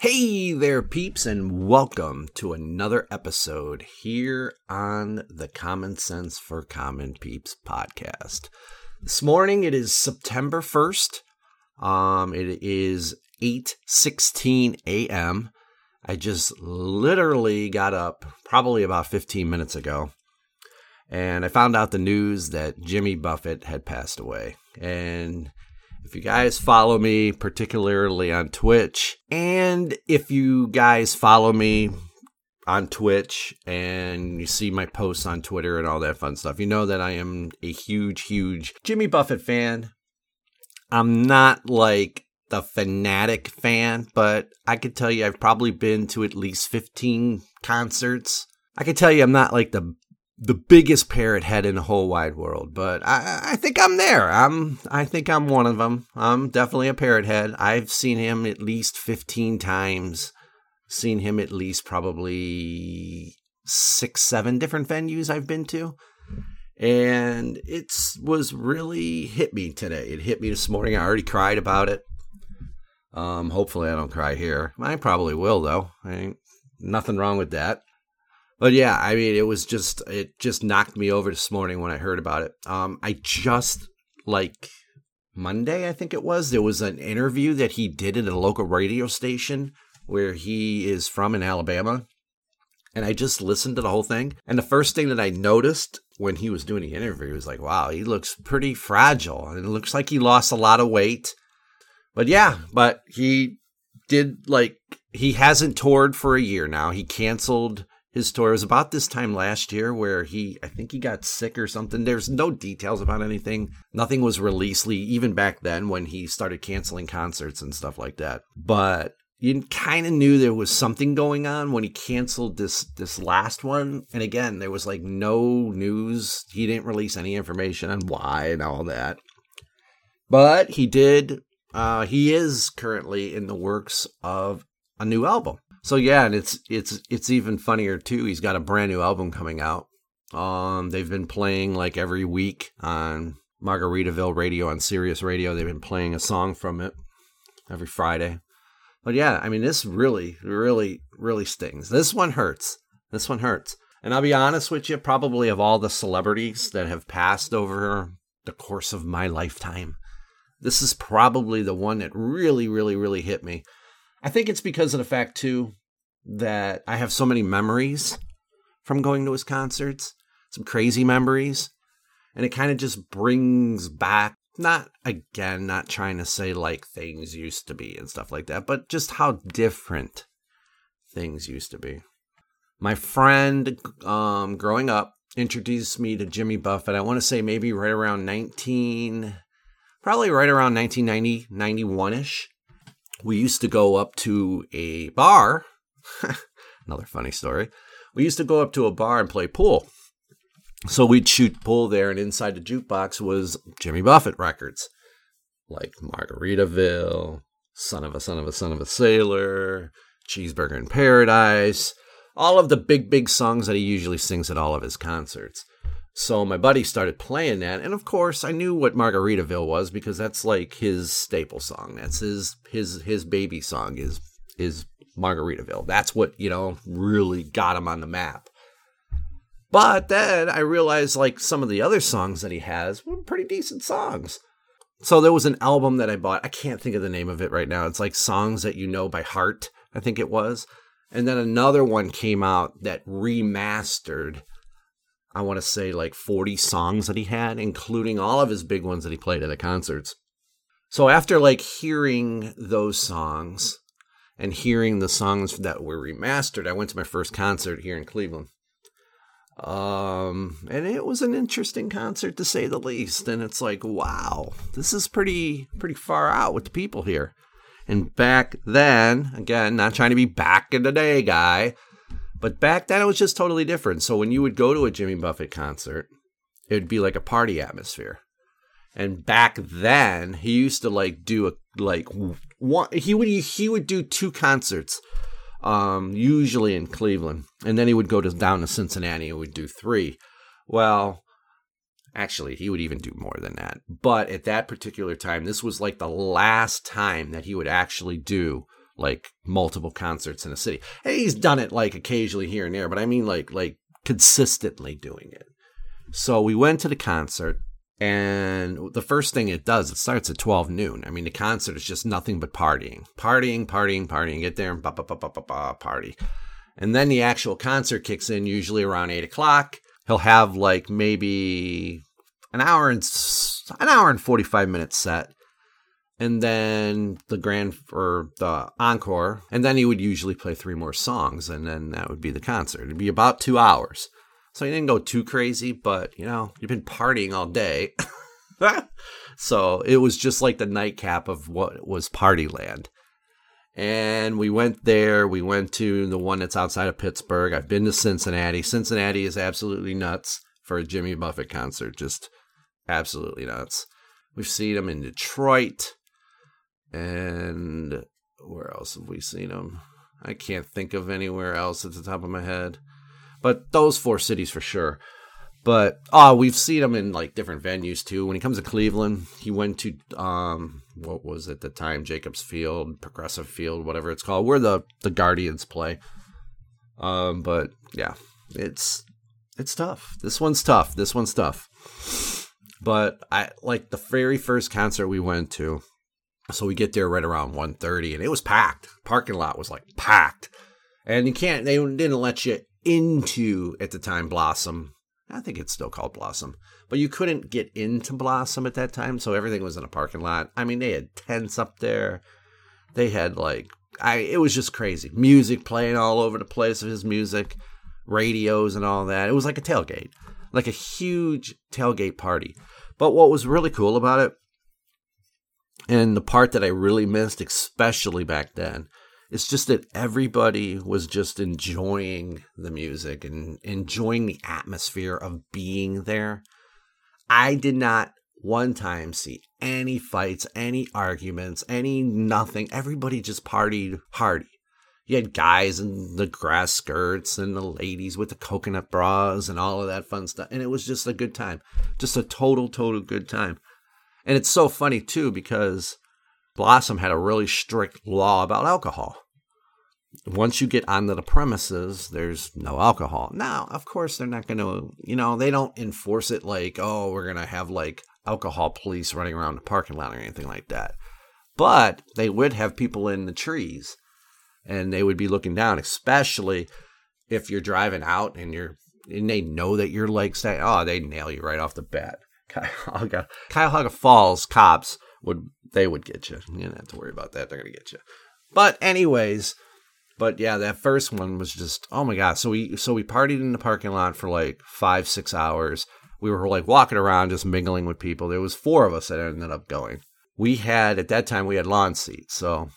Hey there, peeps, and welcome to another episode here on the Common Sense for Common Peeps podcast. This morning it is September 1st. Um, it is 8:16 a.m. I just literally got up probably about 15 minutes ago. And I found out the news that Jimmy Buffett had passed away. And if you guys follow me, particularly on Twitch, and if you guys follow me on Twitch and you see my posts on Twitter and all that fun stuff, you know that I am a huge, huge Jimmy Buffett fan. I'm not like the fanatic fan, but I could tell you I've probably been to at least 15 concerts. I could tell you I'm not like the the biggest parrot head in the whole wide world, but I, I think I'm there. I'm I think I'm one of them. I'm definitely a parrot head. I've seen him at least 15 times. Seen him at least probably six, seven different venues I've been to. And it was really hit me today. It hit me this morning. I already cried about it. Um, hopefully I don't cry here. I probably will though. I Ain't nothing wrong with that. But yeah, I mean, it was just it just knocked me over this morning when I heard about it. Um, I just like Monday, I think it was. There was an interview that he did at a local radio station where he is from in Alabama, and I just listened to the whole thing. And the first thing that I noticed when he was doing the interview was like, "Wow, he looks pretty fragile, and it looks like he lost a lot of weight." But yeah, but he did like he hasn't toured for a year now. He canceled his tour. It was about this time last year where he, I think he got sick or something. There's no details about anything. Nothing was released, even back then when he started canceling concerts and stuff like that. But you kind of knew there was something going on when he canceled this this last one. And again, there was like no news. He didn't release any information on why and all that. But he did. Uh, he is currently in the works of a new album. So yeah, and it's it's it's even funnier too. He's got a brand new album coming out. Um, they've been playing like every week on Margaritaville Radio on Sirius Radio. They've been playing a song from it every Friday. But yeah, I mean, this really, really, really stings. This one hurts. This one hurts. And I'll be honest with you, probably of all the celebrities that have passed over the course of my lifetime, this is probably the one that really, really, really hit me. I think it's because of the fact too that I have so many memories from going to his concerts, some crazy memories, and it kind of just brings back not again, not trying to say like things used to be and stuff like that, but just how different things used to be. My friend um, growing up introduced me to Jimmy Buffett. I want to say maybe right around 19, probably right around 1990, 91 ish we used to go up to a bar. Another funny story. We used to go up to a bar and play pool. So we'd shoot pool there, and inside the jukebox was Jimmy Buffett records like Margaritaville, Son of a Son of a Son of a Sailor, Cheeseburger in Paradise, all of the big, big songs that he usually sings at all of his concerts. So my buddy started playing that, and of course I knew what Margaritaville was because that's like his staple song. That's his his his baby song is is Margaritaville. That's what you know really got him on the map. But then I realized like some of the other songs that he has were pretty decent songs. So there was an album that I bought. I can't think of the name of it right now. It's like songs that you know by heart. I think it was. And then another one came out that remastered I want to say like 40 songs that he had, including all of his big ones that he played at the concerts. So after like hearing those songs and hearing the songs that were remastered, I went to my first concert here in Cleveland. Um, and it was an interesting concert to say the least. And it's like, wow, this is pretty pretty far out with the people here. And back then, again, not trying to be back in the day guy, but back then it was just totally different. So when you would go to a Jimmy Buffett concert, it would be like a party atmosphere. And back then, he used to like do a like one. He would he would do two concerts, um, usually in Cleveland, and then he would go to down to Cincinnati and would do three. Well, actually, he would even do more than that. But at that particular time, this was like the last time that he would actually do like multiple concerts in a city. And he's done it like occasionally here and there, but I mean like like consistently doing it. So we went to the concert and the first thing it does, it starts at 12 noon. I mean, the concert is just nothing but partying, partying, partying, partying. Get there and ba ba ba ba ba ba party. And then the actual concert kicks in usually around eight o'clock. He'll have like maybe an hour and an hour and 45 minute set and then the grand or the encore, and then he would usually play three more songs, and then that would be the concert. It'd be about two hours. So he didn't go too crazy, but you know, you've been partying all day. so it was just like the nightcap of what was Partyland. And we went there. We went to the one that's outside of Pittsburgh. I've been to Cincinnati. Cincinnati is absolutely nuts for a Jimmy Buffett concert. Just absolutely nuts. We've seen him in Detroit. And where else have we seen him? I can't think of anywhere else at the top of my head. But those four cities for sure. But oh, we've seen him in like different venues too. When he comes to Cleveland, he went to um what was at the time Jacobs Field, Progressive Field, whatever it's called, where the the Guardians play. Um, but yeah, it's it's tough. This one's tough. This one's tough. But I like the very first concert we went to. So we get there right around 1.30 and it was packed. Parking lot was like packed. And you can't they didn't let you into at the time Blossom. I think it's still called Blossom. But you couldn't get into Blossom at that time, so everything was in a parking lot. I mean, they had tents up there. They had like I it was just crazy. Music playing all over the place of his music, radios and all that. It was like a tailgate. Like a huge tailgate party. But what was really cool about it and the part that I really missed, especially back then, it's just that everybody was just enjoying the music and enjoying the atmosphere of being there. I did not one time see any fights, any arguments, any nothing. Everybody just partied hardy. You had guys in the grass skirts and the ladies with the coconut bras and all of that fun stuff. And it was just a good time. Just a total, total good time. And it's so funny too because Blossom had a really strict law about alcohol. Once you get onto the premises, there's no alcohol. Now, of course, they're not going to, you know, they don't enforce it like, oh, we're going to have like alcohol police running around the parking lot or anything like that. But they would have people in the trees and they would be looking down, especially if you're driving out and you're and they know that you're like saying, oh, they nail you right off the bat. Cuyahoga, Cuyahoga Falls cops would they would get you. You don't have to worry about that. They're gonna get you. But anyways, but yeah, that first one was just oh my god. So we so we partied in the parking lot for like five six hours. We were like walking around just mingling with people. There was four of us that ended up going. We had at that time we had lawn seats, so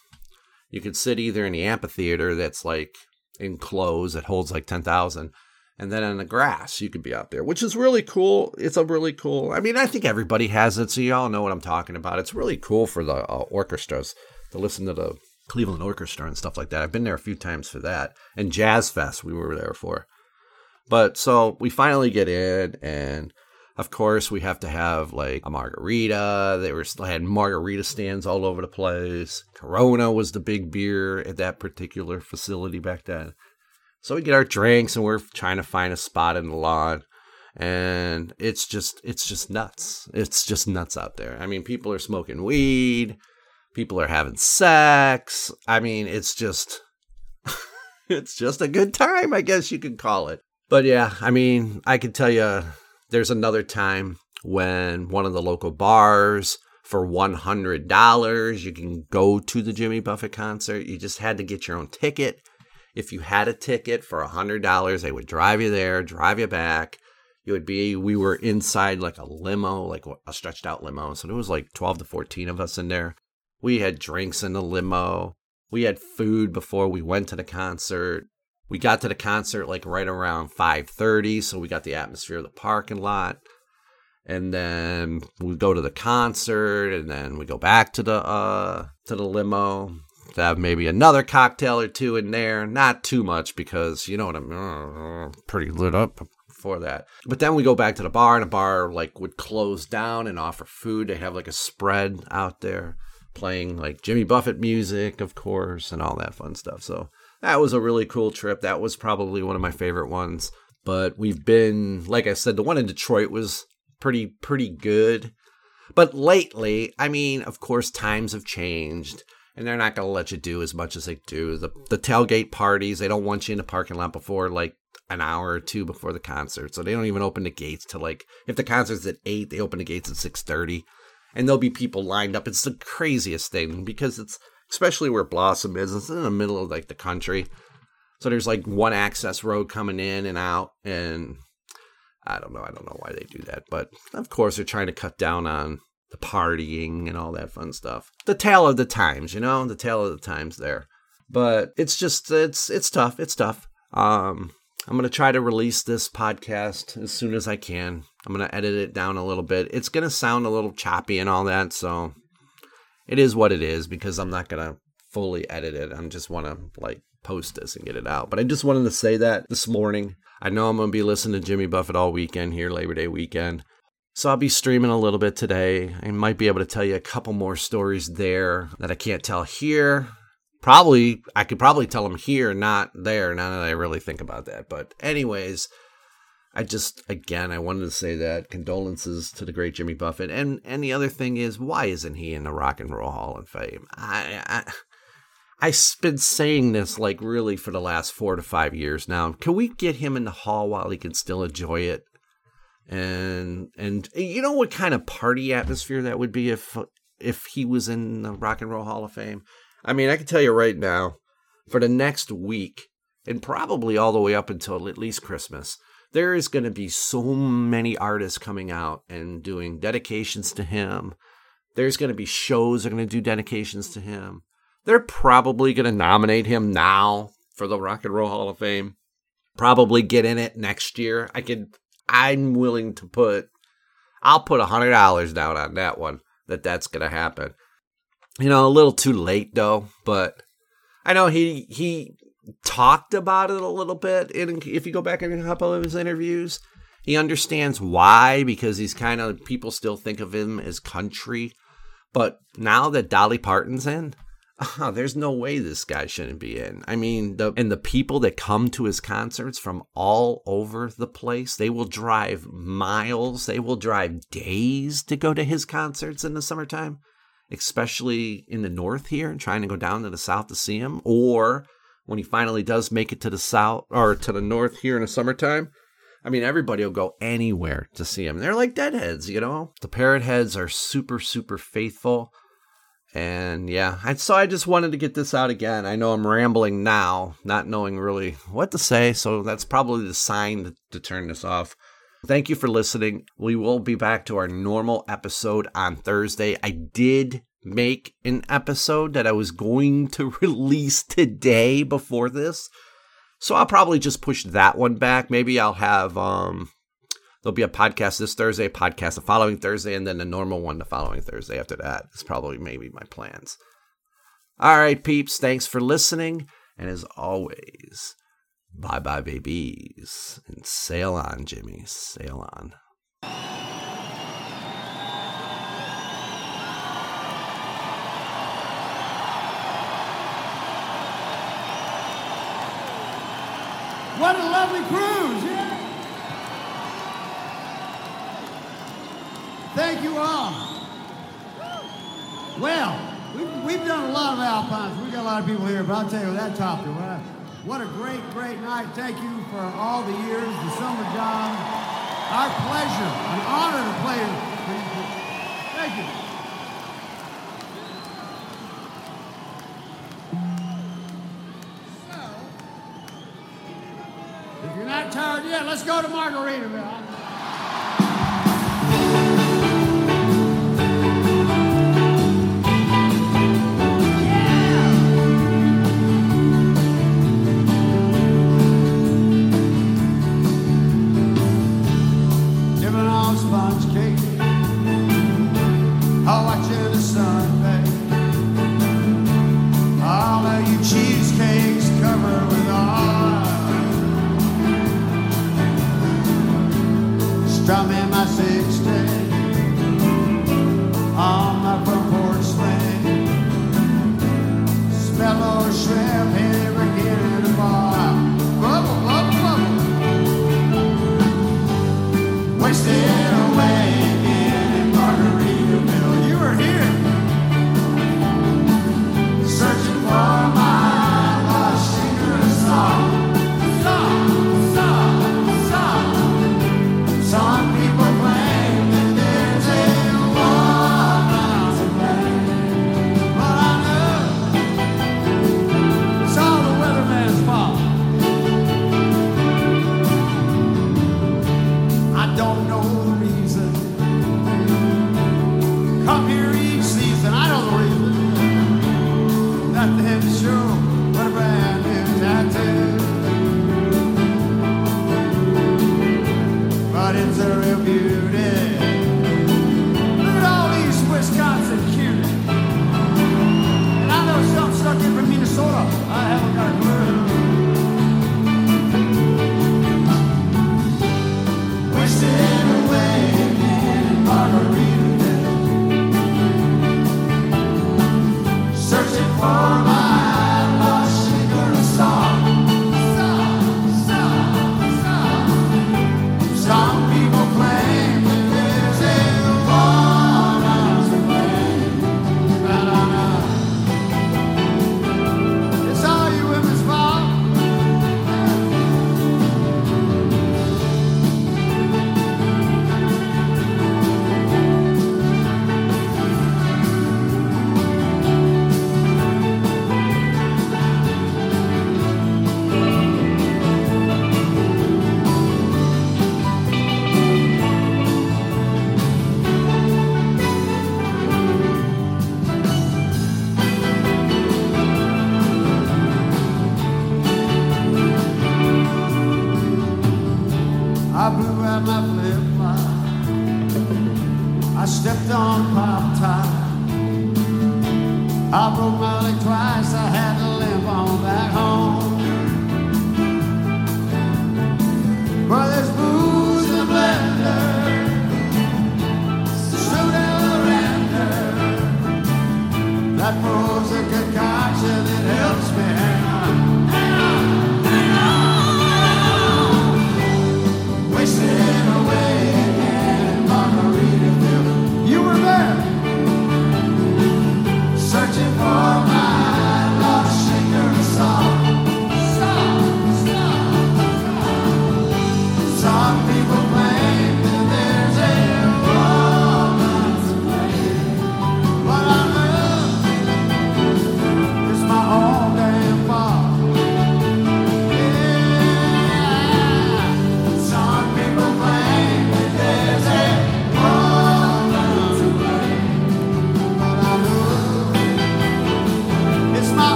you could sit either in the amphitheater that's like enclosed that holds like ten thousand, and then in the grass you could be out there, which is really cool. It's a really cool. I mean, I think everybody has it, so you all know what I'm talking about. It's really cool for the uh, orchestras to listen to the Cleveland Orchestra and stuff like that. I've been there a few times for that, and Jazz Fest we were there for. But so we finally get in, and of course we have to have like a margarita. They were still had margarita stands all over the place. Corona was the big beer at that particular facility back then. So we get our drinks and we're trying to find a spot in the lawn. And it's just it's just nuts. It's just nuts out there. I mean, people are smoking weed, people are having sex. I mean, it's just it's just a good time, I guess you could call it. But yeah, I mean, I can tell you there's another time when one of the local bars for $100 you can go to the Jimmy Buffett concert. You just had to get your own ticket if you had a ticket for a hundred dollars, they would drive you there, drive you back. It would be we were inside like a limo, like a stretched out limo. So there was like twelve to fourteen of us in there. We had drinks in the limo. We had food before we went to the concert. We got to the concert like right around five thirty, so we got the atmosphere of the parking lot. And then we go to the concert, and then we go back to the uh to the limo have maybe another cocktail or two in there. Not too much because you know what I'm pretty lit up for that. But then we go back to the bar, and the bar like would close down and offer food. They have like a spread out there. playing like Jimmy Buffett music, of course, and all that fun stuff. So that was a really cool trip. That was probably one of my favorite ones. But we've been, like I said, the one in Detroit was pretty pretty good. But lately, I mean, of course, times have changed, and they're not going to let you do as much as they do. The the tailgate parties, they don't want you in the parking lot before like an hour or two before the concert, so they don't even open the gates to like if the concert's at eight, they open the gates at six thirty, and there'll be people lined up. It's the craziest thing because it's especially where Blossom is. It's in the middle of like the country, so there's like one access road coming in and out, and I don't know. I don't know why they do that, but of course they're trying to cut down on the partying and all that fun stuff. The tale of the times, you know, the tale of the times there. But it's just it's it's tough. It's tough. Um, I'm gonna try to release this podcast as soon as I can. I'm gonna edit it down a little bit. It's gonna sound a little choppy and all that, so it is what it is because I'm not gonna fully edit it. I just want to like post this and get it out. But I just wanted to say that this morning. I know I'm going to be listening to Jimmy Buffett all weekend here, Labor Day weekend. So I'll be streaming a little bit today. I might be able to tell you a couple more stories there that I can't tell here. Probably, I could probably tell them here, not there, now that I really think about that. But, anyways, I just, again, I wanted to say that condolences to the great Jimmy Buffett. And, and the other thing is, why isn't he in the Rock and Roll Hall of Fame? I, I I've been saying this like really for the last four to five years now. Can we get him in the hall while he can still enjoy it? And and eh, you know what kind of party atmosphere that would be if if he was in the Rock and Roll Hall of Fame? I mean, I can tell you right now, for the next week and probably all the way up until at least Christmas, there is going to be so many artists coming out and doing dedications to him. There's going to be shows that are going to do dedications to him they're probably going to nominate him now for the Rock and Roll Hall of Fame. Probably get in it next year. I could. I'm willing to put. I'll put a hundred dollars down on that one. That that's going to happen. You know, a little too late though. But I know he he talked about it a little bit. And if you go back in a couple of his interviews, he understands why because he's kind of people still think of him as country. But now that Dolly Parton's in, oh, there's no way this guy shouldn't be in. I mean, the and the people that come to his concerts from all over the place, they will drive miles, they will drive days to go to his concerts in the summertime, especially in the north here, trying to go down to the south to see him, or when he finally does make it to the south or to the north here in the summertime. I mean, everybody will go anywhere to see him. They're like deadheads, you know? The parrot heads are super, super faithful and yeah, I, so I just wanted to get this out again. I know I'm rambling now, not knowing really what to say, so that's probably the sign to, to turn this off. Thank you for listening. We will be back to our normal episode on Thursday. I did make an episode that I was going to release today before this. So I'll probably just push that one back. Maybe I'll have um there'll be a podcast this Thursday, podcast the following Thursday, and then a normal one the following Thursday after that. It's probably maybe my plans. All right, peeps, thanks for listening. And as always, bye bye, babies. And sail on, Jimmy, sail on. What a lovely cruise! Yeah. Thank you all. Well, we've, we've done a lot of alpines. We've got a lot of people here, but I'll tell you that topped it. What a, what a great, great night. Thank you for all the years, the summer job. Our pleasure, an honor to play. Thank you. If you're not tired yet, let's go to Margaritaville. Wasted